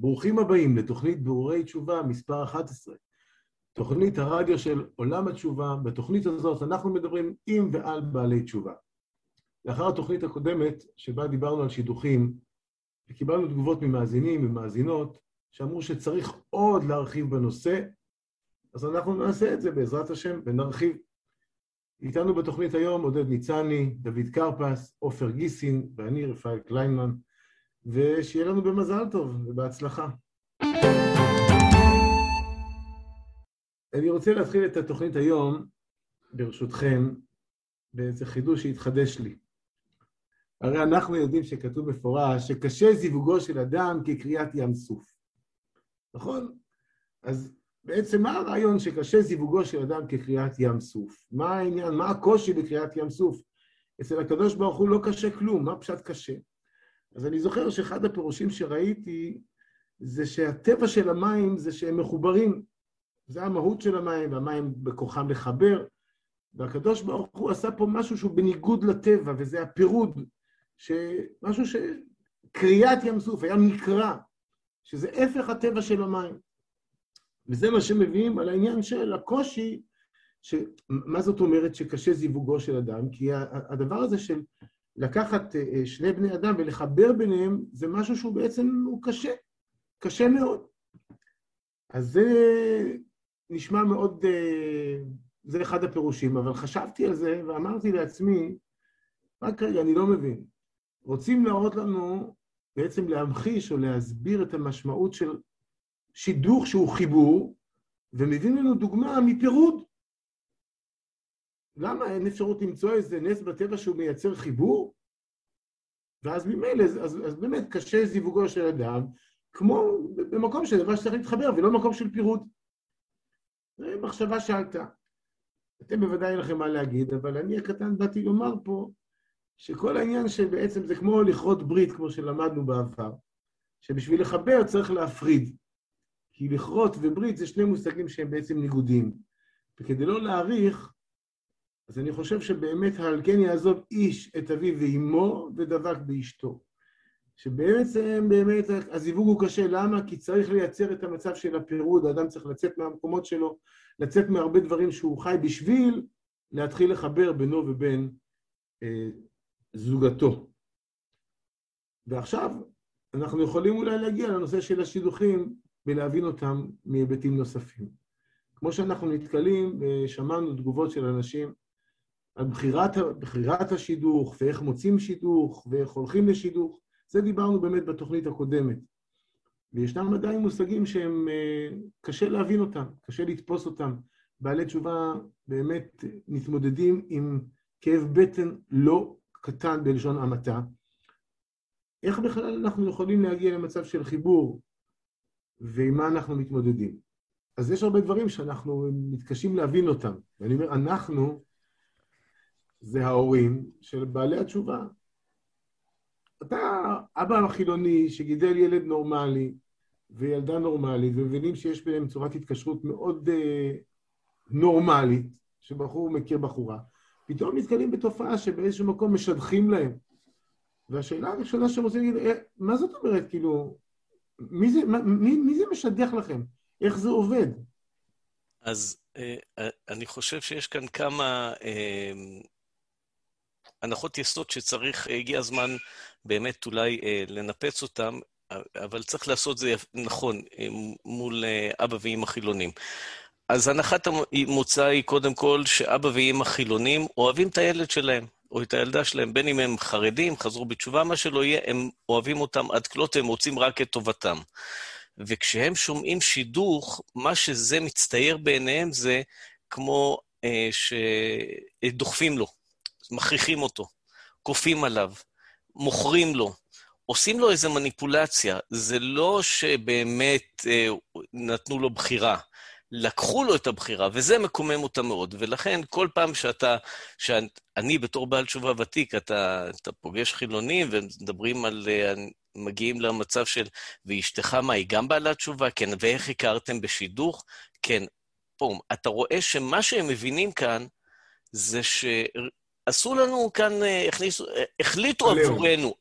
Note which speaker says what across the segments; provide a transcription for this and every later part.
Speaker 1: ברוכים הבאים לתוכנית בירורי תשובה מספר 11. תוכנית הרדיו של עולם התשובה. בתוכנית הזאת אנחנו מדברים עם ועל בעלי תשובה. לאחר התוכנית הקודמת, שבה דיברנו על שידוכים, וקיבלנו תגובות ממאזינים ומאזינות, שאמרו שצריך עוד להרחיב בנושא, אז אנחנו נעשה את זה בעזרת השם ונרחיב. איתנו בתוכנית היום עודד ניצני, דוד קרפס, עופר גיסין ואני, רפאל קליינמן. ושיהיה לנו במזל טוב ובהצלחה. אני רוצה להתחיל את התוכנית היום, ברשותכם, באיזה חידוש שהתחדש לי. הרי אנחנו יודעים שכתוב מפורש שקשה זיווגו של אדם כקריאת ים סוף. נכון? אז בעצם מה הרעיון שקשה זיווגו של אדם כקריאת ים סוף? מה העניין, מה הקושי בקריאת ים סוף? אצל הקדוש ברוך הוא לא קשה כלום, מה פשט קשה? אז אני זוכר שאחד הפירושים שראיתי זה שהטבע של המים זה שהם מחוברים. זה המהות של המים, והמים בכוחם לחבר. והקדוש ברוך הוא עשה פה משהו שהוא בניגוד לטבע, וזה הפירוד, משהו ש... קריאת ים סוף, היה מקרא, שזה הפך הטבע של המים. וזה מה שמביאים על העניין של הקושי, ש... מה זאת אומרת שקשה זיווגו של אדם? כי הדבר הזה של לקחת אה, אה, שני בני אדם ולחבר ביניהם, זה משהו שהוא בעצם, הוא קשה, קשה מאוד. אז זה נשמע מאוד, אה, זה אחד הפירושים, אבל חשבתי על זה ואמרתי לעצמי, רק רגע, אני לא מבין. רוצים להראות לנו, בעצם להמחיש או להסביר את המשמעות של שידוך שהוא חיבור, ומביאים לנו דוגמה מפירוד. למה אין אפשרות למצוא איזה נס בטבע שהוא מייצר חיבור? ואז ממילא, אז, אז באמת קשה זיווגו של אדם, כמו במקום של דבר שצריך להתחבר, ולא מקום של פירוד. זו מחשבה שעלתה. אתם בוודאי אין לכם מה להגיד, אבל אני הקטן באתי לומר פה שכל העניין שבעצם זה כמו לכרות ברית, כמו שלמדנו בעבר, שבשביל לחבר צריך להפריד. כי לכרות וברית זה שני מושגים שהם בעצם ניגודים. וכדי לא להעריך, אז אני חושב שבאמת על כן יעזוב איש את אביו ואימו ודבק באשתו. שבעצם באמת הזיווג הוא קשה, למה? כי צריך לייצר את המצב של הפירוד, האדם צריך לצאת מהמקומות שלו, לצאת מהרבה דברים שהוא חי בשביל להתחיל לחבר בינו ובין אה, זוגתו. ועכשיו אנחנו יכולים אולי להגיע לנושא של השידוכים ולהבין אותם מהיבטים נוספים. כמו שאנחנו נתקלים ושמענו תגובות של אנשים על בחירת, בחירת השידוך, ואיך מוצאים שידוך, ואיך הולכים לשידוך. זה דיברנו באמת בתוכנית הקודמת. וישנם עדיין מושגים שהם אה, קשה להבין אותם, קשה לתפוס אותם. בעלי תשובה באמת מתמודדים עם כאב בטן לא קטן בלשון המעטה. איך בכלל אנחנו יכולים להגיע למצב של חיבור, ועם מה אנחנו מתמודדים? אז יש הרבה דברים שאנחנו מתקשים להבין אותם. ואני אומר, אנחנו, זה ההורים של בעלי התשובה. אתה אבא חילוני שגידל ילד נורמלי וילדה נורמלית, ומבינים שיש ביניהם צורת התקשרות מאוד אה, נורמלית, שבחור מכיר בחורה, פתאום נתקלים בתופעה שבאיזשהו מקום משדכים להם. והשאלה הראשונה שהם רוצים להגיד, אה, מה זאת אומרת, כאילו, מי זה, מי, מי זה משדך לכם? איך זה עובד?
Speaker 2: אז אה, אה אני חושב שיש כאן כמה הנחות יסוד שצריך, הגיע הזמן באמת אולי אה, לנפץ אותן, אבל צריך לעשות זה נכון אה, מול אה, אבא ואמא חילונים. אז הנחת המוצא היא קודם כל שאבא ואמא חילונים אוהבים את הילד שלהם, או את הילדה שלהם, בין אם הם חרדים, חזרו בתשובה, מה שלא יהיה, הם אוהבים אותם עד כלות, הם רוצים רק את טובתם. וכשהם שומעים שידוך, מה שזה מצטייר בעיניהם זה כמו אה, שדוחפים לו. מכריחים אותו, כופים עליו, מוכרים לו, עושים לו איזו מניפולציה. זה לא שבאמת אה, נתנו לו בחירה. לקחו לו את הבחירה, וזה מקומם אותה מאוד. ולכן, כל פעם שאתה, שאני בתור בעל תשובה ותיק, אתה, אתה פוגש חילונים ומדברים על, אה, מגיעים למצב של, ואשתך מה, היא גם בעלת תשובה? כן, ואיך הכרתם בשידוך? כן. פום, אתה רואה שמה שהם מבינים כאן זה ש... עשו לנו כאן, אה, הכניסו, אה, החליטו עבורנו,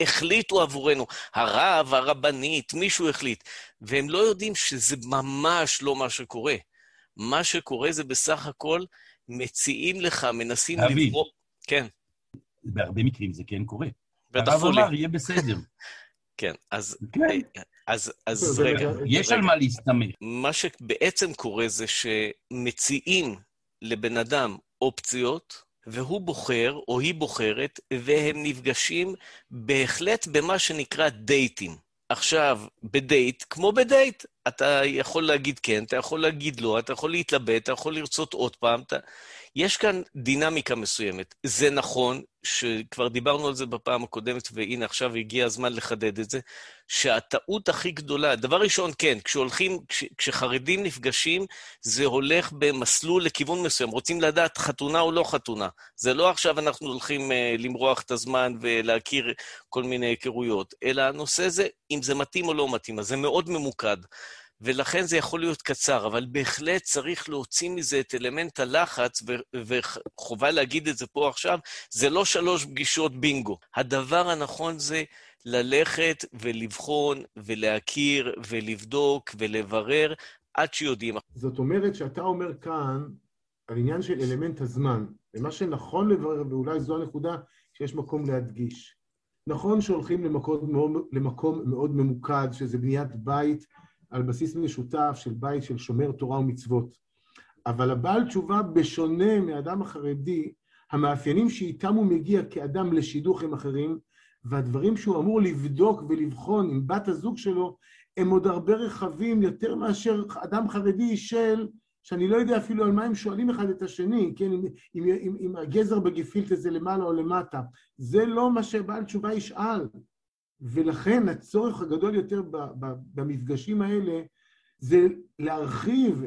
Speaker 2: החליטו עבורנו, הרב, הרבנית, מישהו החליט, והם לא יודעים שזה ממש לא מה שקורה. מה שקורה זה בסך הכל, מציעים לך, מנסים לברוא... כן.
Speaker 3: בהרבה מקרים זה כן קורה.
Speaker 2: הרב
Speaker 3: אמר, יהיה בסדר.
Speaker 2: כן, אז... כן. אז, אז רגע.
Speaker 3: יש רגע. על מה להסתמך.
Speaker 2: מה שבעצם קורה זה שמציעים לבן אדם אופציות, והוא בוחר, או היא בוחרת, והם נפגשים בהחלט במה שנקרא דייטים. עכשיו, בדייט, כמו בדייט, אתה יכול להגיד כן, אתה יכול להגיד לא, אתה יכול להתלבט, אתה יכול לרצות עוד פעם. אתה... יש כאן דינמיקה מסוימת. זה נכון, שכבר דיברנו על זה בפעם הקודמת, והנה עכשיו הגיע הזמן לחדד את זה, שהטעות הכי גדולה, דבר ראשון, כן, כשהולכים, כש, כשחרדים נפגשים, זה הולך במסלול לכיוון מסוים. רוצים לדעת חתונה או לא חתונה. זה לא עכשיו אנחנו הולכים uh, למרוח את הזמן ולהכיר כל מיני היכרויות, אלא הנושא זה אם זה מתאים או לא מתאים, אז זה מאוד ממוקד. ולכן זה יכול להיות קצר, אבל בהחלט צריך להוציא מזה את אלמנט הלחץ, וחובה להגיד את זה פה עכשיו, זה לא שלוש פגישות בינגו. הדבר הנכון זה ללכת ולבחון ולהכיר ולבדוק ולברר עד שיודעים.
Speaker 1: זאת אומרת שאתה אומר כאן על עניין של אלמנט הזמן, ומה שנכון לברר, ואולי זו הנקודה שיש מקום להדגיש. נכון שהולכים למקום מאוד, למקום מאוד ממוקד, שזה בניית בית על בסיס משותף של בית של שומר תורה ומצוות. אבל הבעל תשובה, בשונה מהאדם החרדי, המאפיינים שאיתם הוא מגיע כאדם לשידוך עם אחרים, והדברים שהוא אמור לבדוק ולבחון עם בת הזוג שלו, הם עוד הרבה רחבים יותר מאשר אדם חרדי של, שאני לא יודע אפילו על מה הם שואלים אחד את השני, כן, אם, אם, אם, אם הגזר בגפילטה זה למעלה או למטה. זה לא מה שבעל תשובה ישאל. ולכן הצורך הגדול יותר במפגשים האלה זה להרחיב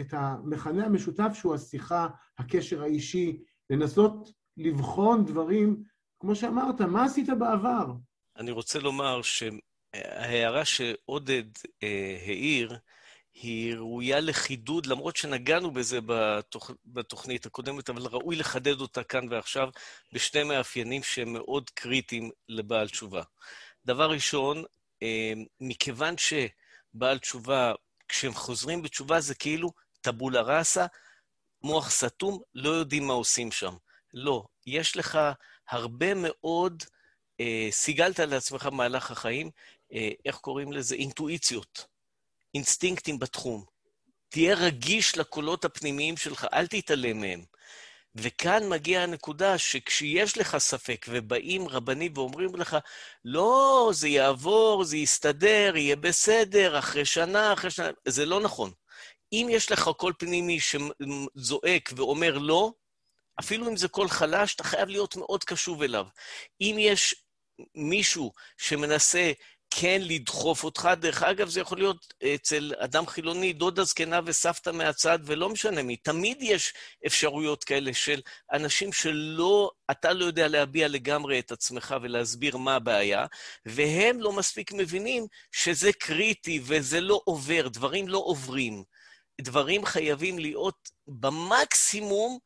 Speaker 1: את המכנה המשותף שהוא השיחה, הקשר האישי, לנסות לבחון דברים, כמו שאמרת, מה עשית בעבר?
Speaker 2: אני רוצה לומר שההערה שעודד אה, העיר, היא ראויה לחידוד, למרות שנגענו בזה בתוכ... בתוכנית הקודמת, אבל ראוי לחדד אותה כאן ועכשיו בשני מאפיינים שהם מאוד קריטיים לבעל תשובה. דבר ראשון, אה, מכיוון שבעל תשובה, כשהם חוזרים בתשובה זה כאילו טבולה ראסה, מוח סתום, לא יודעים מה עושים שם. לא, יש לך הרבה מאוד, אה, סיגלת לעצמך במהלך החיים, אה, איך קוראים לזה? אינטואיציות, אינסטינקטים בתחום. תהיה רגיש לקולות הפנימיים שלך, אל תתעלם מהם. וכאן מגיעה הנקודה שכשיש לך ספק ובאים רבנים ואומרים לך, לא, זה יעבור, זה יסתדר, יהיה בסדר, אחרי שנה, אחרי שנה, זה לא נכון. אם יש לך קול פנימי שזועק ואומר לא, אפילו אם זה קול חלש, אתה חייב להיות מאוד קשוב אליו. אם יש מישהו שמנסה כן לדחוף אותך. דרך אגב, זה יכול להיות אצל אדם חילוני, דודה זקנה וסבתא מהצד, ולא משנה מי. תמיד יש אפשרויות כאלה של אנשים שלא, אתה לא יודע להביע לגמרי את עצמך ולהסביר מה הבעיה, והם לא מספיק מבינים שזה קריטי וזה לא עובר, דברים לא עוברים. דברים חייבים להיות במקסימום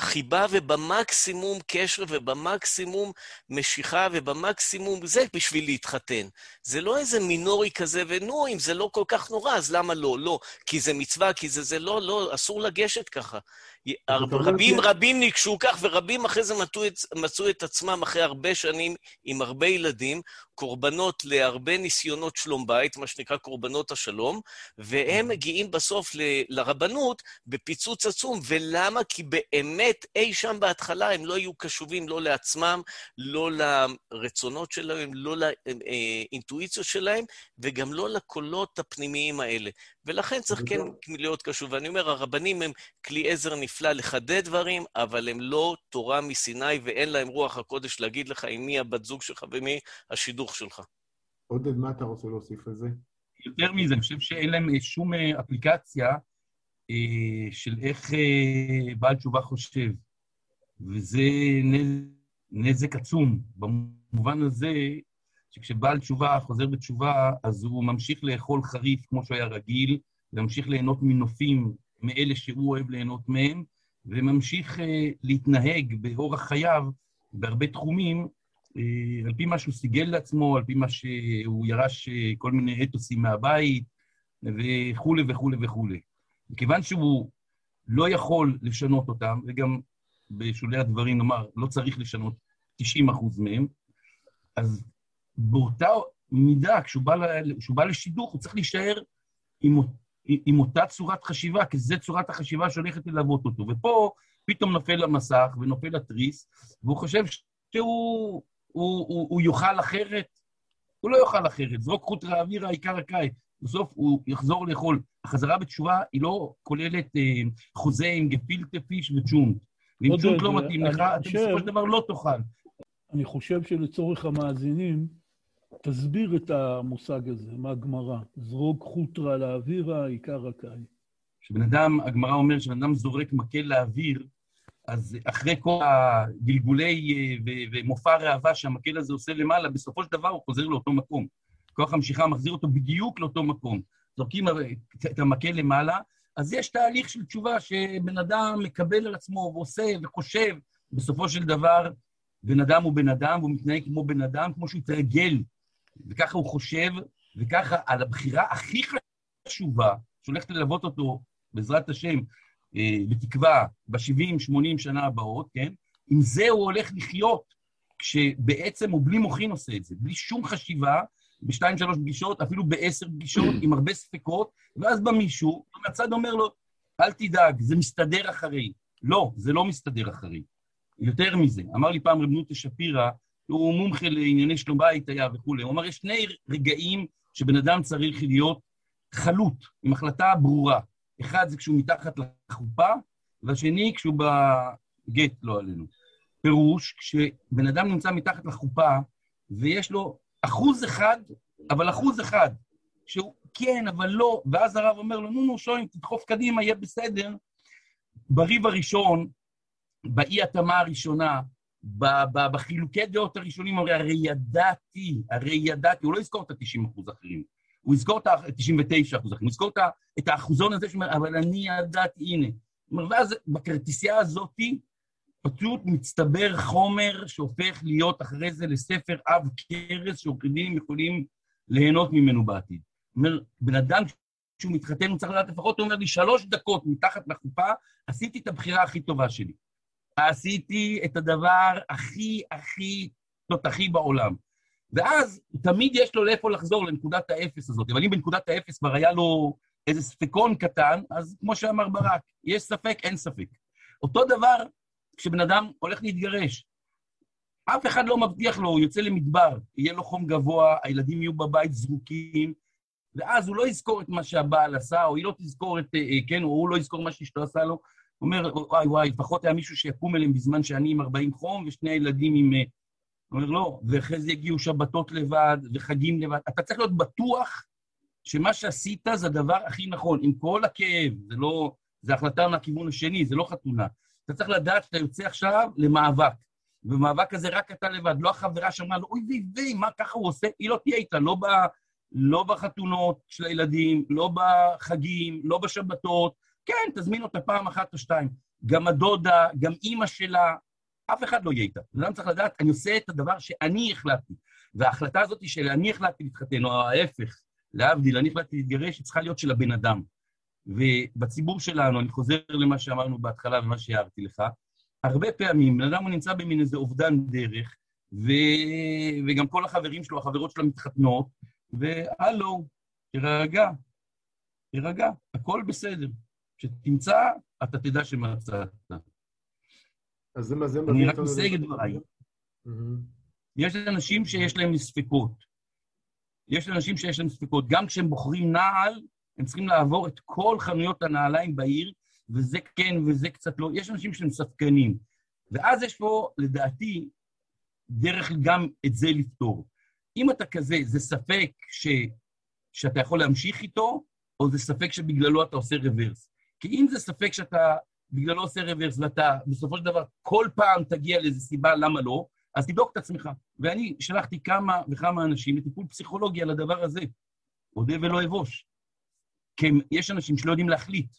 Speaker 2: חיבה ובמקסימום קשר ובמקסימום משיכה ובמקסימום זה בשביל להתחתן. זה לא איזה מינורי כזה, ונו, אם זה לא כל כך נורא, אז למה לא? לא, כי זה מצווה, כי זה זה לא, לא, אסור לגשת ככה. רבים רבים ניגשו כך, ורבים אחרי זה מצאו את, מצאו את עצמם אחרי הרבה שנים עם הרבה ילדים, קורבנות להרבה ניסיונות שלום בית, מה שנקרא קורבנות השלום, והם מגיעים בסוף ל, לרבנות בפיצוץ עצום. ולמה? כי באמת, אי שם בהתחלה הם לא היו קשובים לא לעצמם, לא לרצונות שלהם, לא לאינטואיציות שלהם, וגם לא לקולות הפנימיים האלה. ולכן צריך כן להיות קשוב. ואני אומר, הרבנים הם כלי עזר נפלא לחדד דברים, אבל הם לא תורה מסיני ואין להם רוח הקודש להגיד לך עם מי הבת זוג שלך ומי השידוך שלך.
Speaker 1: עודד, מה אתה רוצה להוסיף על זה?
Speaker 3: יותר מזה, אני חושב שאין להם שום אה, אפליקציה אה, של איך אה, בעל תשובה חושב, וזה נזק עצום. במובן הזה, שכשבעל תשובה חוזר בתשובה, אז הוא ממשיך לאכול חריף כמו שהוא היה רגיל, וממשיך ליהנות מנופים מאלה שהוא אוהב ליהנות מהם, וממשיך אה, להתנהג באורח חייו בהרבה תחומים, אה, על פי מה שהוא סיגל לעצמו, על פי מה שהוא ירש אה, כל מיני אתוסים מהבית, וכולי וכולי וכולי. מכיוון שהוא לא יכול לשנות אותם, וגם בשולי הדברים נאמר, לא צריך לשנות 90 אחוז מהם, אז באותה מידה, כשהוא בא, כשהוא בא לשידוך, הוא צריך להישאר עם, עם אותה צורת חשיבה, כי זו צורת החשיבה שהולכת ללוות אותו. ופה פתאום נופל המסך ונופל התריס, והוא חושב שהוא הוא, הוא, הוא יאכל אחרת. הוא לא יאכל אחרת, זרוק חוט האוויר העיקר הקיץ. בסוף הוא יחזור לאכול. החזרה בתשובה היא לא כוללת אה, חוזה עם גפילטה פיש וצ'ונט. ואם צ'ונט לא מתאים לך, אתה בסופו של דבר לא תאכל.
Speaker 4: אני חושב שלצורך המאזינים, תסביר את המושג הזה מהגמרא. זרוק חוטרה לאווירה, עיקר הקאי.
Speaker 3: כשבן אדם, הגמרא אומר שבן אדם זורק מקל לאוויר, אז אחרי כל הגלגולי אה, ומופע ראווה שהמקל הזה עושה למעלה, בסופו של דבר הוא חוזר לאותו מקום. כוח המשיכה מחזיר אותו בדיוק לאותו מקום. זורקים את המקל למעלה, אז יש תהליך של תשובה שבן אדם מקבל על עצמו ועושה וחושב, בסופו של דבר בן אדם הוא בן אדם, והוא מתנהג כמו בן אדם, כמו שהוא התרגל, וככה הוא חושב, וככה על הבחירה הכי חשובה, שהולכת ללוות אותו, בעזרת השם, אה, בתקווה, ב-70-80 שנה הבאות, כן? עם זה הוא הולך לחיות, כשבעצם הוא בלי מוחין עושה את זה, בלי שום חשיבה, בשתיים, שלוש פגישות, אפילו בעשר פגישות, עם הרבה ספקות, ואז בא מישהו, מהצד אומר לו, אל תדאג, זה מסתדר אחרי. לא, זה לא מסתדר אחרי. יותר מזה, אמר לי פעם רב נוטה שפירא, הוא מומחה לענייני שלום בית היה וכולי, הוא אמר, יש שני רגעים שבן אדם צריך להיות חלוט, עם החלטה ברורה. אחד זה כשהוא מתחת לחופה, והשני כשהוא בגט, לא עלינו. פירוש, כשבן אדם נמצא מתחת לחופה, ויש לו אחוז אחד, אבל אחוז אחד, שהוא כן, אבל לא, ואז הרב אומר לו, נו, נו, שוין, תדחוף קדימה, יהיה בסדר. בריב הראשון, באי-התאמה הראשונה, בחילוקי דעות הראשונים, הרי, הרי ידעתי, הרי ידעתי, הוא לא יזכור את ה-90 אחוז האחרים, הוא יזכור את ה-99 אחוז האחרים, הוא יזכור את האחוזון הזה שאומר, אבל אני ידעתי, הנה. ואז בכרטיסייה הזאתי, פשוט מצטבר חומר שהופך להיות אחרי זה לספר עב כרס שעורכי יכולים ליהנות ממנו בעתיד. זאת אומרת, בן אדם כשהוא מתחתן, הוא צריך לדעת לפחות, הוא אומר לי, שלוש דקות מתחת לחופה, עשיתי את הבחירה הכי טובה שלי. עשיתי את הדבר הכי הכי תותחי בעולם. ואז תמיד יש לו לאיפה לחזור לנקודת האפס הזאת. אבל אם בנקודת האפס כבר היה לו איזה ספקון קטן, אז כמו שאמר ברק, יש ספק, אין ספק. אותו דבר כשבן אדם הולך להתגרש. אף אחד לא מבטיח לו, הוא יוצא למדבר, יהיה לו חום גבוה, הילדים יהיו בבית זרוקים, ואז הוא לא יזכור את מה שהבעל עשה, או היא לא תזכור את, אה, כן, או הוא לא יזכור מה שאשתו עשה לו. הוא אומר, וואי וואי, לפחות היה מישהו שיקום אליהם בזמן שאני עם 40 חום, ושני הילדים עם... אה, הוא אומר, לא, ואחרי זה יגיעו שבתות לבד, וחגים לבד. אתה צריך להיות בטוח שמה שעשית זה הדבר הכי נכון, עם כל הכאב, זה לא... זה החלטה מהכיוון השני, זה לא חתונה. אתה צריך לדעת שאתה יוצא עכשיו למאבק. במאבק הזה רק אתה לבד, לא החברה שאמרה לו, אוי ואבוי, מה ככה הוא עושה? היא לא תהיה איתה, לא, ב, לא בחתונות של הילדים, לא בחגים, לא בשבתות. כן, תזמין אותה פעם אחת או שתיים. גם הדודה, גם אימא שלה, אף אחד לא יהיה איתה. אדם צריך לדעת, אני עושה את הדבר שאני החלטתי. וההחלטה הזאת של אני החלטתי להתחתן, או ההפך, להבדיל, אני החלטתי להתגרש, היא צריכה להיות של הבן אדם. ובציבור שלנו, אני חוזר למה שאמרנו בהתחלה ומה שהערתי לך, הרבה פעמים בן אדם הוא נמצא במין איזה אובדן דרך, ו... וגם כל החברים שלו, החברות שלו מתחתנות, והלו, תירגע, תירגע, הכל בסדר. כשתמצא, אתה תדע שמצאת.
Speaker 1: אז זה מה זה
Speaker 3: אני רק מסייג את דבריי. יש אנשים שיש להם ספקות. יש אנשים שיש להם ספקות. גם כשהם בוחרים נעל, הם צריכים לעבור את כל חנויות הנעליים בעיר, וזה כן וזה קצת לא. יש אנשים שהם ספקנים. ואז יש פה, לדעתי, דרך גם את זה לפתור. אם אתה כזה, זה ספק ש, שאתה יכול להמשיך איתו, או זה ספק שבגללו אתה עושה רוורס. כי אם זה ספק שאתה בגללו עושה רוורס, ואתה בסופו של דבר כל פעם תגיע לאיזו סיבה למה לא, אז תבדוק את עצמך. ואני שלחתי כמה וכמה אנשים לטיפול פסיכולוגי על הדבר הזה. אודה ולא אבוש. כי יש אנשים שלא יודעים להחליט.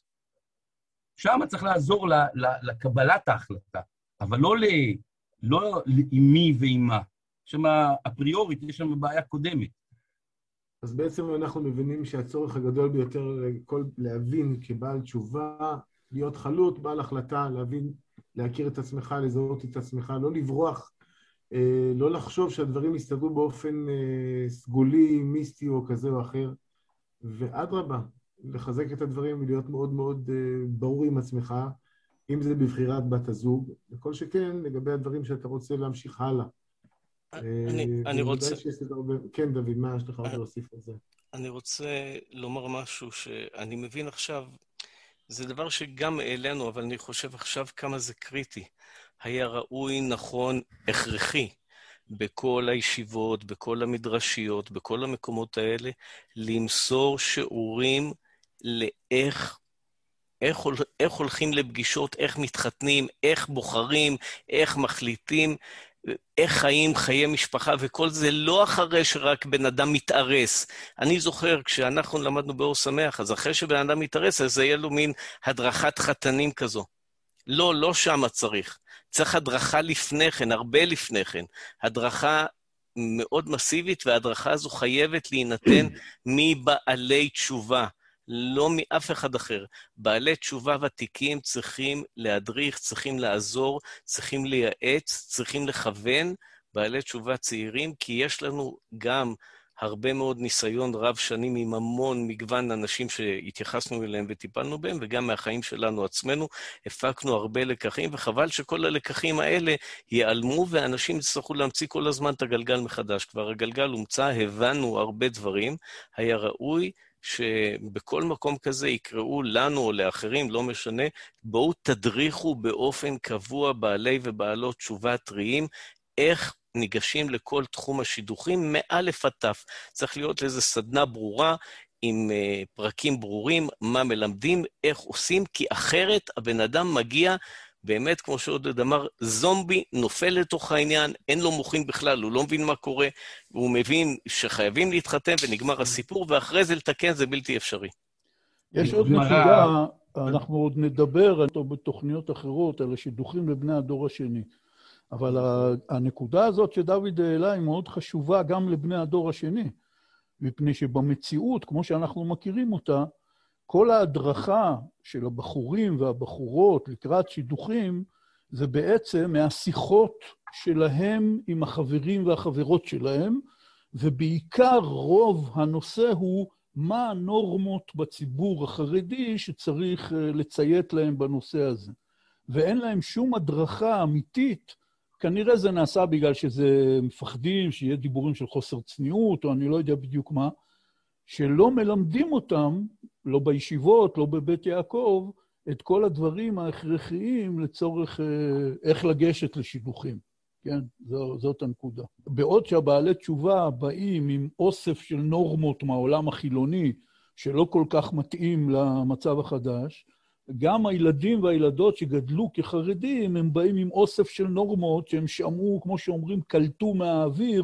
Speaker 3: שם צריך לעזור ל, ל, לקבלת ההחלטה, אבל לא, ל, לא עם מי ועם מה. שם אפריורית יש שם בעיה קודמת.
Speaker 1: אז בעצם אנחנו מבינים שהצורך הגדול ביותר לכל, להבין כבעל תשובה, להיות חלוט, בעל החלטה, להבין, להכיר את עצמך, לזהות את עצמך, לא לברוח, אה, לא לחשוב שהדברים יסתדרו באופן אה, סגולי, מיסטי או כזה או אחר, ואדרבה, לחזק את הדברים ולהיות מאוד מאוד אה, ברור עם עצמך, אם זה בבחירת בת הזוג, וכל שכן לגבי הדברים שאתה רוצה להמשיך הלאה.
Speaker 2: אני, אני רוצה...
Speaker 1: הרבה... כן, דוד, מה יש לך עוד להוסיף על זה?
Speaker 2: אני רוצה לומר משהו שאני מבין עכשיו, זה דבר שגם העלינו, אבל אני חושב עכשיו כמה זה קריטי. היה ראוי, נכון, הכרחי, בכל הישיבות, בכל המדרשיות, בכל המקומות האלה, למסור שיעורים לאיך איך, איך הולכים לפגישות, איך מתחתנים, איך בוחרים, איך מחליטים, איך חיים חיי משפחה, וכל זה לא אחרי שרק בן אדם מתארס. אני זוכר, כשאנחנו למדנו באור שמח, אז אחרי שבן אדם מתארס, אז יהיה לו מין הדרכת חתנים כזו. לא, לא שמה צריך. צריך הדרכה לפני כן, הרבה לפני כן. הדרכה מאוד מסיבית, וההדרכה הזו חייבת להינתן מבעלי תשובה. לא מאף אחד אחר. בעלי תשובה ותיקים צריכים להדריך, צריכים לעזור, צריכים לייעץ, צריכים לכוון בעלי תשובה צעירים, כי יש לנו גם הרבה מאוד ניסיון רב שנים עם המון מגוון אנשים שהתייחסנו אליהם וטיפלנו בהם, וגם מהחיים שלנו עצמנו הפקנו הרבה לקחים, וחבל שכל הלקחים האלה ייעלמו, ואנשים יצטרכו להמציא כל הזמן את הגלגל מחדש. כבר הגלגל הומצא, הבנו הרבה דברים, היה ראוי שבכל מקום כזה יקראו לנו או לאחרים, לא משנה, בואו תדריכו באופן קבוע בעלי ובעלות תשובה טריים, איך ניגשים לכל תחום השידוכים, מאלף עד תף. צריך להיות איזו סדנה ברורה, עם uh, פרקים ברורים, מה מלמדים, איך עושים, כי אחרת הבן אדם מגיע באמת, כמו שעודד אמר, זומבי נופל לתוך העניין, אין לו מוחין בכלל, הוא לא מבין מה קורה, והוא מבין שחייבים להתחתן ונגמר הסיפור, ואחרי זה לתקן זה בלתי אפשרי.
Speaker 4: יש עוד נקודה, אנחנו עוד נדבר בתוכניות אחרות על השידוכים לבני הדור השני. אבל הנקודה הזאת שדוד העלה היא מאוד חשובה גם לבני הדור השני, מפני שבמציאות, כמו שאנחנו מכירים אותה, כל ההדרכה של הבחורים והבחורות לקראת שידוכים, זה בעצם מהשיחות שלהם עם החברים והחברות שלהם, ובעיקר רוב הנושא הוא מה הנורמות בציבור החרדי שצריך אה, לציית להם בנושא הזה. ואין להם שום הדרכה אמיתית, כנראה זה נעשה בגלל שזה מפחדים, שיהיה דיבורים של חוסר צניעות, או אני לא יודע בדיוק מה, שלא מלמדים אותם, לא בישיבות, לא בבית יעקב, את כל הדברים ההכרחיים לצורך אה, איך לגשת לשידוכים. כן, זו, זאת הנקודה. בעוד שהבעלי תשובה באים עם אוסף של נורמות מהעולם החילוני, שלא כל כך מתאים למצב החדש, גם הילדים והילדות שגדלו כחרדים, הם באים עם אוסף של נורמות שהם שמעו, כמו שאומרים, קלטו מהאוויר,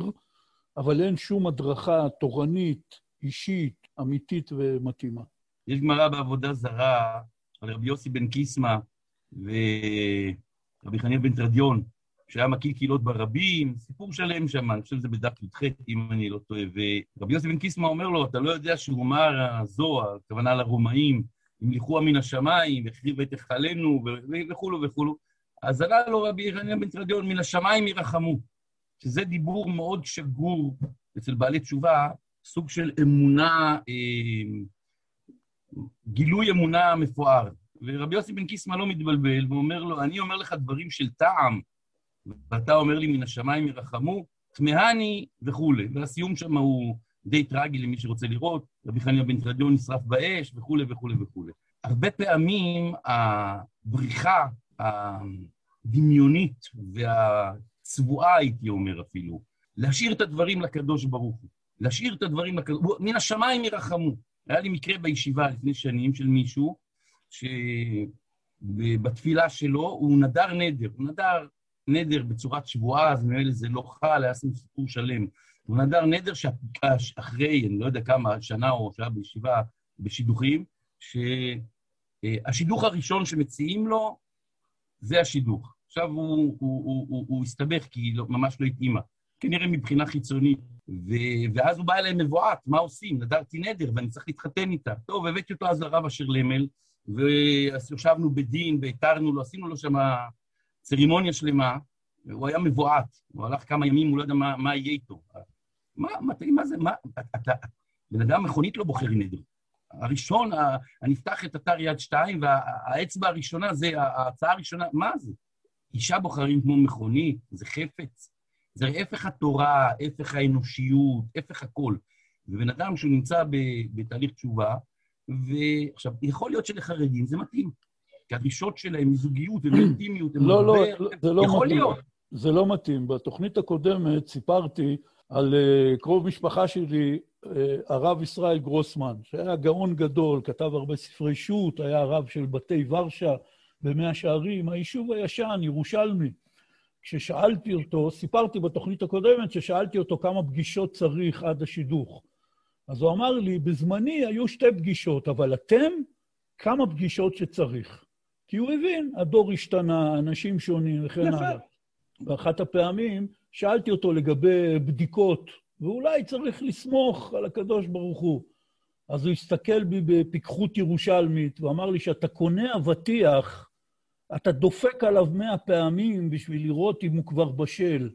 Speaker 4: אבל אין שום הדרכה תורנית, אישית, אמיתית ומתאימה.
Speaker 3: יש גמרא בעבודה זרה על רבי יוסי בן קיסמא ורבי חניה בן תרדיון, שהיה מקיל קהילות ברבים, סיפור שלם שם, אני חושב שזה בדף י"ח, אם אני לא טועה. ורבי יוסי בן קיסמא אומר לו, אתה לא יודע שהוא אמר הזוהר, הכוונה לרומאים, המליכוה מן השמיים, החריב את היכלנו, וכולו וכולו. אז עלה לו רבי חניה בן תרדיון, מן השמיים ירחמו, שזה דיבור מאוד שגור אצל בעלי תשובה, סוג של אמונה, אה, גילוי אמונה מפואר. ורבי יוסי בן קיסמא לא מתבלבל, ואומר לו, אני אומר לך דברים של טעם, ואתה אומר לי, מן השמיים ירחמו, תמהני וכולי. והסיום שם הוא די טרגי למי שרוצה לראות, רבי חניה בן תרדיון נשרף באש, וכולי וכולי וכולי. הרבה פעמים הבריחה הדמיונית והצבועה, הייתי אומר אפילו, להשאיר את הדברים לקדוש ברוך הוא. להשאיר את הדברים, מן השמיים ירחמו. היה לי מקרה בישיבה לפני שנים של מישהו, שבתפילה שלו הוא נדר נדר, הוא נדר נדר בצורת שבועה, אז ממילא זה לא חל, היה סיפור שלם. הוא נדר נדר שאחרי, אני לא יודע כמה, שנה או שעה בישיבה, בשידוכים, אה, השידוך הראשון שמציעים לו, זה השידוך. עכשיו הוא, הוא, הוא, הוא, הוא הסתבך כי לא, ממש לא התאימה. כנראה מבחינה חיצונית. ו... ואז הוא בא אליהם מבועת, מה עושים? נדרתי נדר ואני צריך להתחתן איתה. טוב, הבאתי אותו אז לרב אשר למל, וישבנו בדין והתרנו לו, עשינו לו שם צרימוניה שלמה, הוא היה מבועת, הוא הלך כמה ימים, הוא לא יודע מה, מה יהיה איתו. מה, מה, מה זה, מה, אתה, בן אדם מכונית לא בוחר נדר. הראשון, אני אפתח את אתר יד שתיים, והאצבע הראשונה זה, ההצעה הראשונה, מה זה? אישה בוחרים כמו מכונית, זה חפץ. זה הפך התורה, הפך האנושיות, הפך הכל. ובן אדם שהוא נמצא בתהליך תשובה, ועכשיו, יכול להיות שלחרדים זה מתאים, כי הדרישות שלהם מזוגיות ומאינטימיות, הם
Speaker 4: לא, לא, זה לא
Speaker 3: יכול
Speaker 4: מתאים.
Speaker 3: להיות.
Speaker 4: זה לא מתאים. בתוכנית הקודמת סיפרתי על uh, קרוב משפחה שלי, uh, הרב ישראל גרוסמן, שהיה גאון גדול, כתב הרבה ספרי שו"ת, היה הרב של בתי ורשה במאה שערים, היישוב הישן, ירושלמי. כששאלתי אותו, סיפרתי בתוכנית הקודמת ששאלתי אותו כמה פגישות צריך עד השידוך. אז הוא אמר לי, בזמני היו שתי פגישות, אבל אתם, כמה פגישות שצריך. כי הוא הבין, הדור השתנה, אנשים שונים וכן הלאה. באחת הפעמים שאלתי אותו לגבי בדיקות, ואולי צריך לסמוך על הקדוש ברוך הוא. אז הוא הסתכל בי בפיקחות ירושלמית, ואמר לי שאתה קונה אבטיח, אתה דופק עליו מאה פעמים בשביל לראות אם הוא כבר בשל.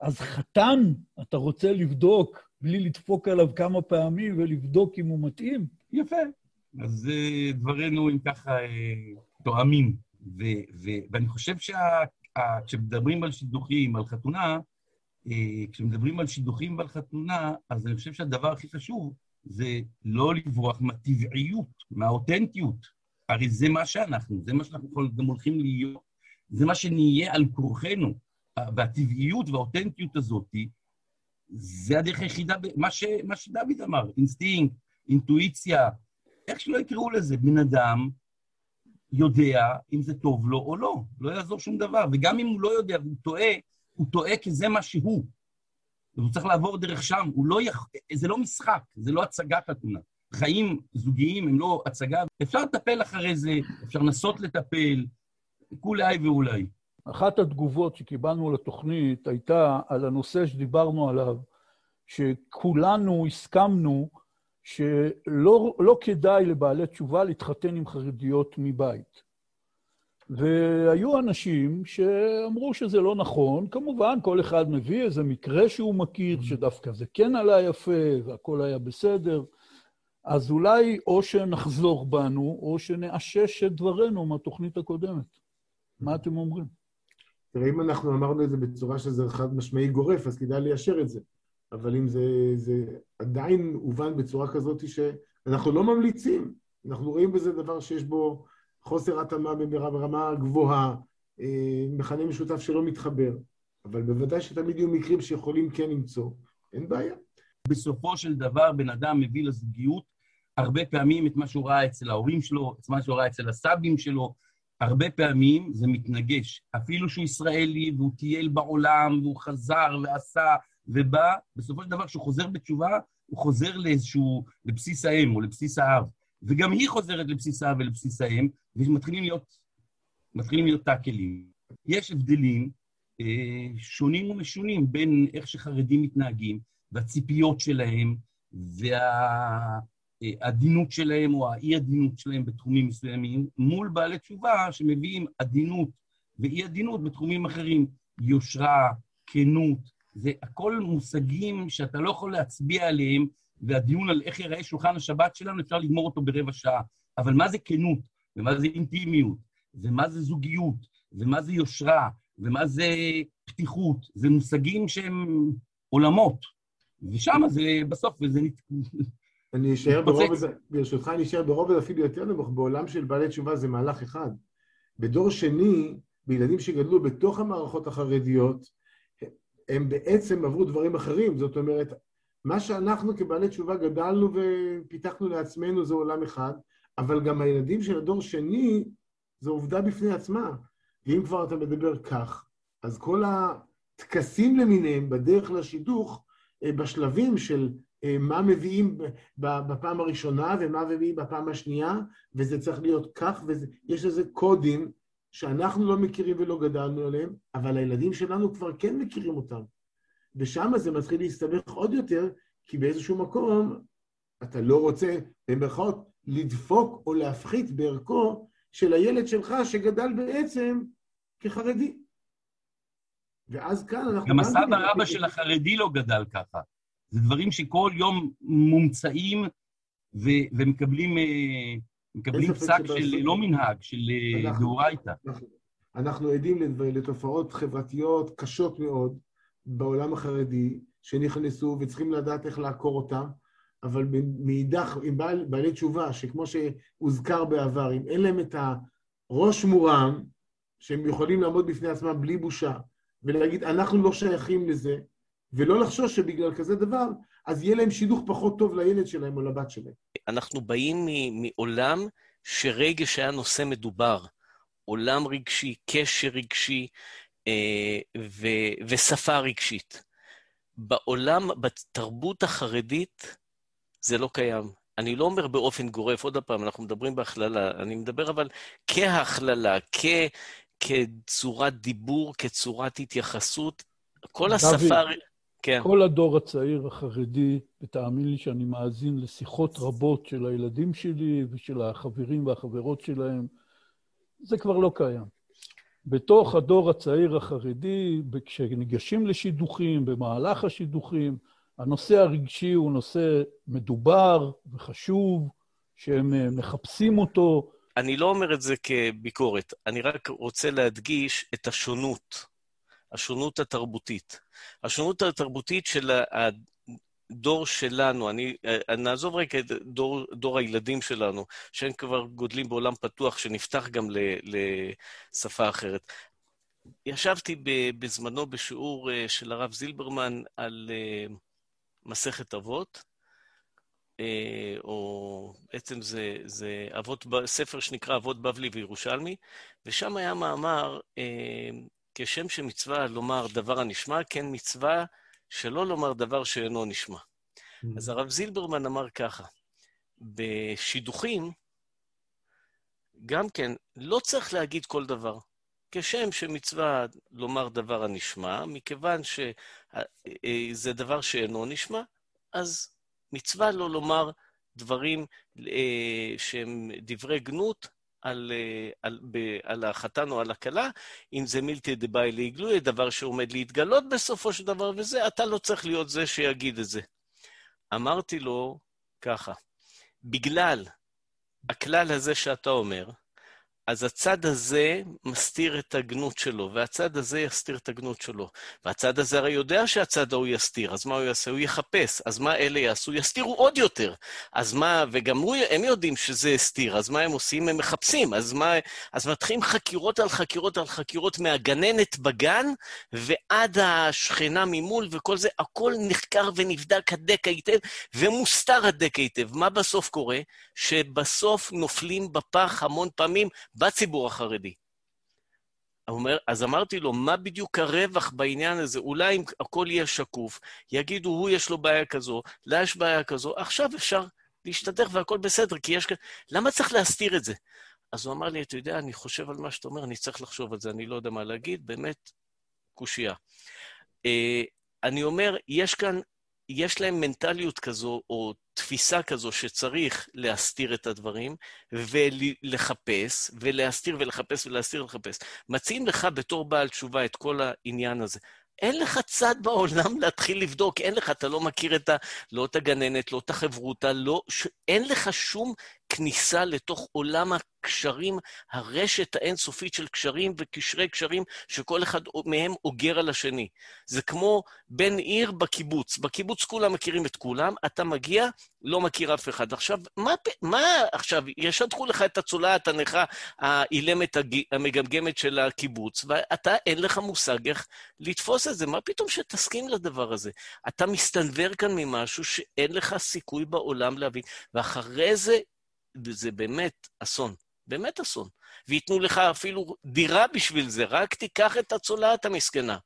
Speaker 4: אז חתן, אתה רוצה לבדוק בלי לדפוק עליו כמה פעמים ולבדוק אם הוא מתאים?
Speaker 3: יפה. אז uh, דברינו הם ככה uh, תואמים. ואני חושב שכשמדברים על שידוכים, על חתונה, uh, כשמדברים על שידוכים ועל חתונה, אז אני חושב שהדבר הכי חשוב זה לא לברוח מהטבעיות, מהאותנטיות. הרי זה מה שאנחנו, זה מה שאנחנו גם הולכים להיות, זה מה שנהיה על כורחנו. והטבעיות והאותנטיות הזאת, זה הדרך היחידה, מה, ש, מה שדוד אמר, אינסטינקט, אינטואיציה, איך שלא יקראו לזה, בן אדם יודע אם זה טוב לו או לא, לא יעזור שום דבר. וגם אם הוא לא יודע והוא טועה, הוא טועה כי זה מה שהוא. והוא צריך לעבור דרך שם, הוא לא יכ... זה לא משחק, זה לא הצגת התמונה. חיים זוגיים הם לא הצגה, אפשר לטפל אחרי זה, אפשר לנסות לטפל, כולי ואולי.
Speaker 4: אחת התגובות שקיבלנו לתוכנית הייתה על הנושא שדיברנו עליו, שכולנו הסכמנו שלא לא כדאי לבעלי תשובה להתחתן עם חרדיות מבית. והיו אנשים שאמרו שזה לא נכון, כמובן, כל אחד מביא איזה מקרה שהוא מכיר, שדווקא זה כן עלה יפה והכל היה בסדר. אז אולי או שנחזור בנו, או שנאשש את דברינו מהתוכנית הקודמת. מה אתם אומרים?
Speaker 1: תראה, אם אנחנו אמרנו את זה בצורה שזה חד משמעי גורף, אז כדאי ליישר את זה. אבל אם זה, זה עדיין הובן בצורה כזאת שאנחנו לא ממליצים, אנחנו רואים בזה דבר שיש בו חוסר התאמה ברמה גבוהה, אה, מכנה משותף שלא מתחבר, אבל בוודאי שתמיד יהיו מקרים שיכולים כן למצוא, אין בעיה.
Speaker 3: בסופו של דבר בן אדם מביא לזוגיות הרבה פעמים את מה שהוא ראה אצל ההורים שלו, את מה שהוא ראה אצל הסבים שלו, הרבה פעמים זה מתנגש. אפילו שהוא ישראלי והוא טייל בעולם והוא חזר ועשה ובא, בסופו של דבר כשהוא חוזר בתשובה, הוא חוזר לאיזשהו, לבסיס האם או לבסיס האב. וגם היא חוזרת לבסיס האב ולבסיס האם, ומתחילים להיות, מתחילים להיות טאקלים. יש הבדלים אה, שונים ומשונים בין איך שחרדים מתנהגים והציפיות שלהם, וה... העדינות שלהם או האי-עדינות שלהם בתחומים מסוימים, מול בעלי תשובה שמביאים עדינות ואי-עדינות בתחומים אחרים. יושרה, כנות, זה הכל מושגים שאתה לא יכול להצביע עליהם, והדיון על איך ייראה שולחן השבת שלנו, אפשר לגמור אותו ברבע שעה. אבל מה זה כנות, ומה זה אינטימיות, ומה זה זוגיות, ומה זה יושרה, ומה זה פתיחות, זה מושגים שהם עולמות. ושם זה בסוף, וזה
Speaker 1: אני אשאר ברובד, ברשותך אני אשאר ברובד אפילו יותר נמוך, בעולם של בעלי תשובה זה מהלך אחד. בדור שני, בילדים שגדלו בתוך המערכות החרדיות, הם בעצם עברו דברים אחרים. זאת אומרת, מה שאנחנו כבעלי תשובה גדלנו ופיתחנו לעצמנו זה עולם אחד, אבל גם הילדים של הדור שני, זו עובדה בפני עצמה. ואם כבר אתה מדבר כך, אז כל הטקסים למיניהם בדרך לשידוך, בשלבים של אה, מה מביאים בפעם הראשונה ומה מביאים בפעם השנייה, וזה צריך להיות כך, ויש לזה קודים שאנחנו לא מכירים ולא גדלנו עליהם, אבל הילדים שלנו כבר כן מכירים אותם. ושם זה מתחיל להסתבך עוד יותר, כי באיזשהו מקום אתה לא רוצה, במירכאות, לדפוק או להפחית בערכו של הילד שלך שגדל בעצם כחרדי. ואז כאן אנחנו...
Speaker 3: גם הסבא רבא של החרדי לא גדל ככה. זה דברים שכל יום מומצאים ו- ומקבלים אה, מקבלים פסק של לא מנהג, של אה, דאורייתא.
Speaker 1: אנחנו, אנחנו עדים לתופעות חברתיות קשות מאוד בעולם החרדי, שנכנסו וצריכים לדעת איך לעקור אותם, אבל מאידך, עם בעל, בעלי תשובה, שכמו שהוזכר בעבר, אם אין להם את הראש מורם, שהם יכולים לעמוד בפני עצמם בלי בושה, ולהגיד, אנחנו לא שייכים לזה, ולא לחשוש שבגלל כזה דבר, אז יהיה להם שידוך פחות טוב לילד שלהם או לבת שלהם.
Speaker 2: אנחנו באים מעולם שרגש היה נושא מדובר. עולם רגשי, קשר רגשי אה, ו- ושפה רגשית. בעולם, בתרבות החרדית, זה לא קיים. אני לא אומר באופן גורף, עוד פעם, אנחנו מדברים בהכללה, אני מדבר אבל כהכללה, כ... כצורת דיבור, כצורת התייחסות. כל השפה...
Speaker 4: כן. כל הדור הצעיר החרדי, ותאמין לי שאני מאזין לשיחות רבות של הילדים שלי ושל החברים והחברות שלהם, זה כבר לא קיים. בתוך הדור הצעיר החרדי, כשניגשים לשידוכים, במהלך השידוכים, הנושא הרגשי הוא נושא מדובר וחשוב, שהם אה, מחפשים אותו.
Speaker 2: אני לא אומר את זה כביקורת, אני רק רוצה להדגיש את השונות, השונות התרבותית. השונות התרבותית של הדור שלנו, אני, אני נעזוב רגע את דור, דור הילדים שלנו, שהם כבר גודלים בעולם פתוח, שנפתח גם לשפה אחרת. ישבתי בזמנו בשיעור אה, של הרב זילברמן על אה, מסכת אבות, אה, או בעצם זה, זה אבות, ספר שנקרא אבות בבלי וירושלמי, ושם היה מאמר כשם שמצווה לומר דבר הנשמע, כן מצווה שלא לומר דבר שאינו נשמע. Mm. אז הרב זילברמן אמר ככה, בשידוכים, גם כן, לא צריך להגיד כל דבר. כשם שמצווה לומר דבר הנשמע, מכיוון שזה אה, דבר שאינו נשמע, אז מצווה לא לומר דברים אה, שהם דברי גנות על, אה, על, ב, על החתן או על הכלה, אם זה מילתא דבאי לעגלוי, דבר שעומד להתגלות בסופו של דבר, וזה, אתה לא צריך להיות זה שיגיד את זה. אמרתי לו ככה, בגלל הכלל הזה שאתה אומר, אז הצד הזה מסתיר את הגנות שלו, והצד הזה יסתיר את הגנות שלו. והצד הזה הרי יודע שהצד ההוא יסתיר, אז מה הוא יעשה? הוא יחפש. אז מה אלה יעשו? יסתירו עוד יותר. אז מה, וגם הוא, הם יודעים שזה הסתיר, אז מה הם עושים? הם מחפשים. אז מה, אז מתחילים חקירות על חקירות על חקירות מהגננת בגן ועד השכנה ממול וכל זה, הכל נחקר ונבדק הדק היטב, ומוסתר הדק היטב. מה בסוף קורה? שבסוף נופלים בפח המון פעמים בציבור החרדי. אומר, אז אמרתי לו, מה בדיוק הרווח בעניין הזה? אולי אם הכל יהיה שקוף, יגידו, הוא יש לו בעיה כזו, לה יש בעיה כזו, עכשיו אפשר להשתדך והכל בסדר, כי יש כאן... למה צריך להסתיר את זה? אז הוא אמר לי, אתה יודע, אני חושב על מה שאתה אומר, אני צריך לחשוב על זה, אני לא יודע מה להגיד, באמת, קושייה. Uh, אני אומר, יש כאן, יש להם מנטליות כזו, או תפיסה כזו שצריך להסתיר את הדברים ולחפש, ולהסתיר ולחפש ולהסתיר ולחפש. מציעים לך בתור בעל תשובה את כל העניין הזה. אין לך צד בעולם להתחיל לבדוק, אין לך, אתה לא מכיר את ה... לא את הגננת, לא את החברותא, לא... ש... אין לך שום כניסה לתוך עולם הקשרים, הרשת האינסופית של קשרים וקשרי קשרים, שכל אחד מהם אוגר על השני. זה כמו בן עיר בקיבוץ. בקיבוץ כולם מכירים את כולם, אתה מגיע, לא מכיר אף אחד. עכשיו, מה, מה עכשיו, ישדכו לך את הצולעת הנכה האילמת המגמגמת של הקיבוץ, ואתה, אין לך מושג איך לתפוס את זה. מה פתאום שתסכים לדבר הזה? אתה מסתנוור כאן ממשהו שאין לך סיכוי בעולם להבין, ואחרי זה זה באמת אסון, באמת אסון. וייתנו לך אפילו דירה בשביל זה, רק תיקח את הצולעת המסכנה.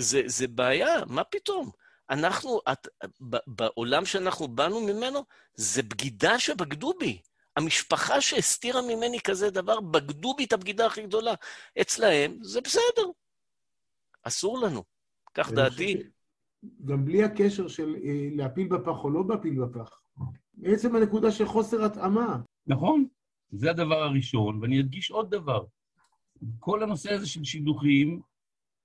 Speaker 2: זה, זה בעיה, מה פתאום? אנחנו, את, ב, בעולם שאנחנו באנו ממנו, זה בגידה שבגדו בי. המשפחה שהסתירה ממני כזה דבר, בגדו בי את הבגידה הכי גדולה. אצלהם זה בסדר. אסור לנו. כך דעתי.
Speaker 1: גם בלי הקשר של אה, להפיל בפח או לא להפיל בפח. בעצם הנקודה של חוסר התאמה.
Speaker 3: נכון, זה הדבר הראשון, ואני אדגיש עוד דבר. כל הנושא הזה של שידוכים,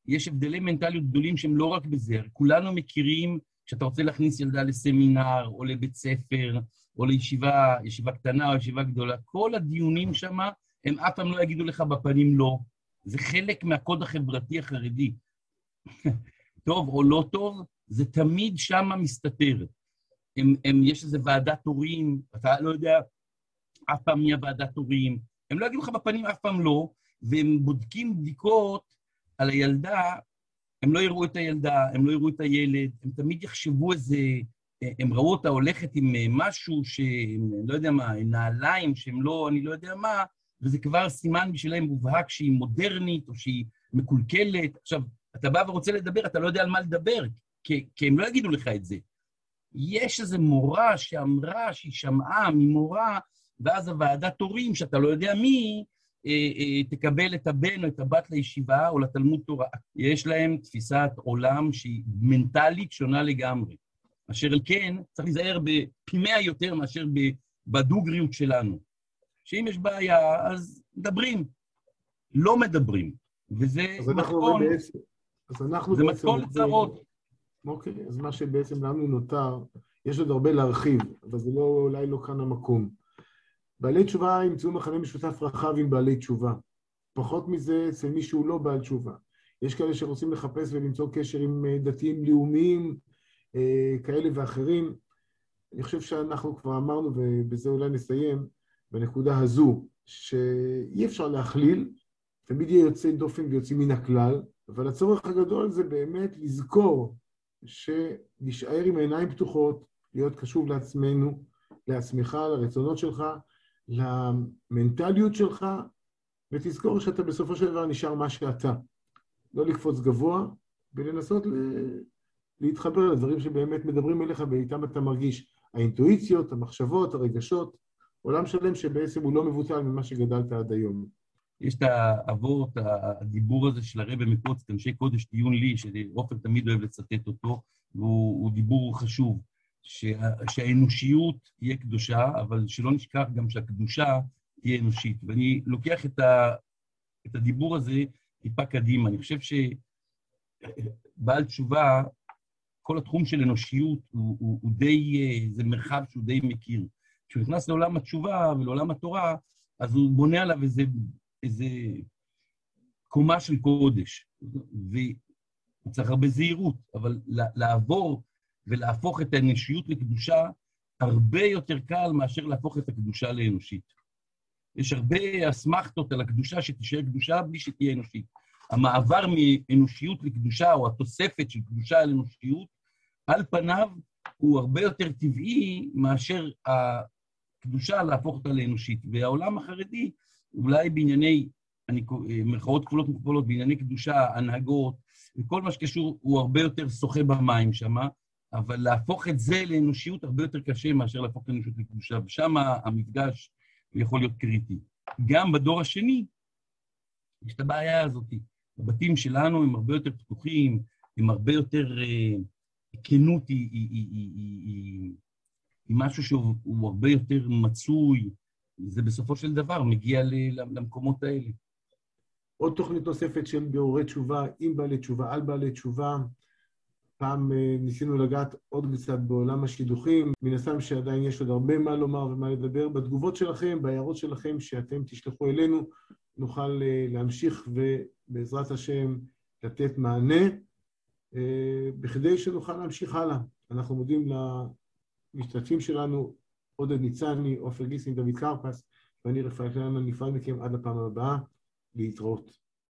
Speaker 3: יש הבדלי מנטליות גדולים שהם לא רק בזה. כולנו מכירים, כשאתה רוצה להכניס ילדה לסמינר, או לבית ספר, או לישיבה, ישיבה קטנה או ישיבה גדולה, כל הדיונים שם, הם אף פעם לא יגידו לך בפנים לא. זה חלק מהקוד החברתי החרדי. טוב או לא טוב, זה תמיד שם מסתתר. הם, הם, יש איזו ועדת הורים, אתה לא יודע אף פעם מי הוועדת הורים, הם לא יגידו לך בפנים אף פעם לא, והם בודקים בדיקות על הילדה, הם לא יראו את הילדה, הם לא יראו את הילד, הם תמיד יחשבו איזה... הם ראו אותה הולכת עם משהו שהם, לא יודע מה, נעליים שהם לא, אני לא יודע מה, וזה כבר סימן בשבילם מובהק שהיא מודרנית או שהיא מקולקלת. עכשיו, אתה בא ורוצה לדבר, אתה לא יודע על מה לדבר, כי, כי הם לא יגידו לך את זה. יש איזו מורה שאמרה שהיא שמעה ממורה, ואז הוועדת הורים, שאתה לא יודע מי, אה, אה, תקבל את הבן או את הבת לישיבה או לתלמוד תורה. יש להם תפיסת עולם שהיא מנטלית שונה לגמרי. אשר על כן, צריך להיזהר בפי מאה יותר מאשר בדוגריות שלנו. שאם יש בעיה, אז מדברים. לא מדברים. וזה מתכון... אז אנחנו זה מתכון לצרות.
Speaker 1: אוקיי, אז מה שבעצם לנו נותר, יש עוד הרבה להרחיב, אבל זה לא, אולי לא כאן המקום. בעלי תשובה ימצאו מכנה משותף רחב עם בעלי תשובה. פחות מזה אצל מי שהוא לא בעל תשובה. יש כאלה שרוצים לחפש ולמצוא קשר עם אה, דתיים לאומיים אה, כאלה ואחרים. אני חושב שאנחנו כבר אמרנו, ובזה אולי נסיים, בנקודה הזו, שאי אפשר להכליל, תמיד יהיה יוצא דופן ויוצאים מן הכלל, אבל הצורך הגדול זה באמת לזכור שלהישאר עם העיניים פתוחות, להיות קשוב לעצמנו, לעצמך, לרצונות שלך, למנטליות שלך, ותזכור שאתה בסופו של דבר נשאר מה שאתה. לא לקפוץ גבוה, ולנסות ל... להתחבר לדברים שבאמת מדברים אליך ואיתם אתה מרגיש. האינטואיציות, המחשבות, הרגשות, עולם שלם שבעצם הוא לא מבוטל ממה שגדלת עד היום.
Speaker 3: יש את האבות, הדיבור הזה של הרבי מקוצק, אנשי קודש דיון לי, שעופר תמיד אוהב לצטט אותו, והוא דיבור חשוב, שה, שהאנושיות תהיה קדושה, אבל שלא נשכח גם שהקדושה תהיה אנושית. ואני לוקח את, ה, את הדיבור הזה טיפה קדימה. אני חושב שבעל תשובה, כל התחום של אנושיות הוא, הוא, הוא די, זה מרחב שהוא די מכיר. כשהוא נכנס לעולם התשובה ולעולם התורה, אז הוא בונה עליו איזה איזה קומה של קודש, וצריך הרבה זהירות, אבל לעבור ולהפוך את האנושיות לקדושה הרבה יותר קל מאשר להפוך את הקדושה לאנושית. יש הרבה אסמכתות על הקדושה שתישאר קדושה בלי שתהיה אנושית. המעבר מאנושיות לקדושה, או התוספת של קדושה על אנושיות, על פניו הוא הרבה יותר טבעי מאשר הקדושה להפוך אותה לאנושית. והעולם החרדי אולי בענייני, אני, מירכאות כפולות ומכופלות, בענייני קדושה, הנהגות, וכל מה שקשור, הוא הרבה יותר שוחה במים שם, אבל להפוך את זה לאנושיות הרבה יותר קשה מאשר להפוך את האנושיות לקדושה, ושם המפגש יכול להיות קריטי. גם בדור השני יש את הבעיה הזאת. הבתים שלנו הם הרבה יותר פתוחים, הם הרבה יותר... אה, כנות היא, היא, היא, היא, היא, היא משהו שהוא הרבה יותר מצוי, זה בסופו של דבר מגיע למקומות האלה.
Speaker 1: עוד תוכנית נוספת של בירורי תשובה עם בעלי תשובה, על בעלי תשובה. פעם אה, ניסינו לגעת עוד קצת בעולם השידוכים, מן הסתם שעדיין יש עוד הרבה מה לומר ומה לדבר. בתגובות שלכם, בהערות שלכם שאתם תשלחו אלינו, נוכל אה, להמשיך ובעזרת השם לתת מענה, אה, בכדי שנוכל להמשיך הלאה. אנחנו מודים למשתתפים שלנו, עודד ניצני, עופר גיסין, דוד קרפס, ואני רפאל קלמן, נפרד מכם עד לפעם הבאה, להתראות.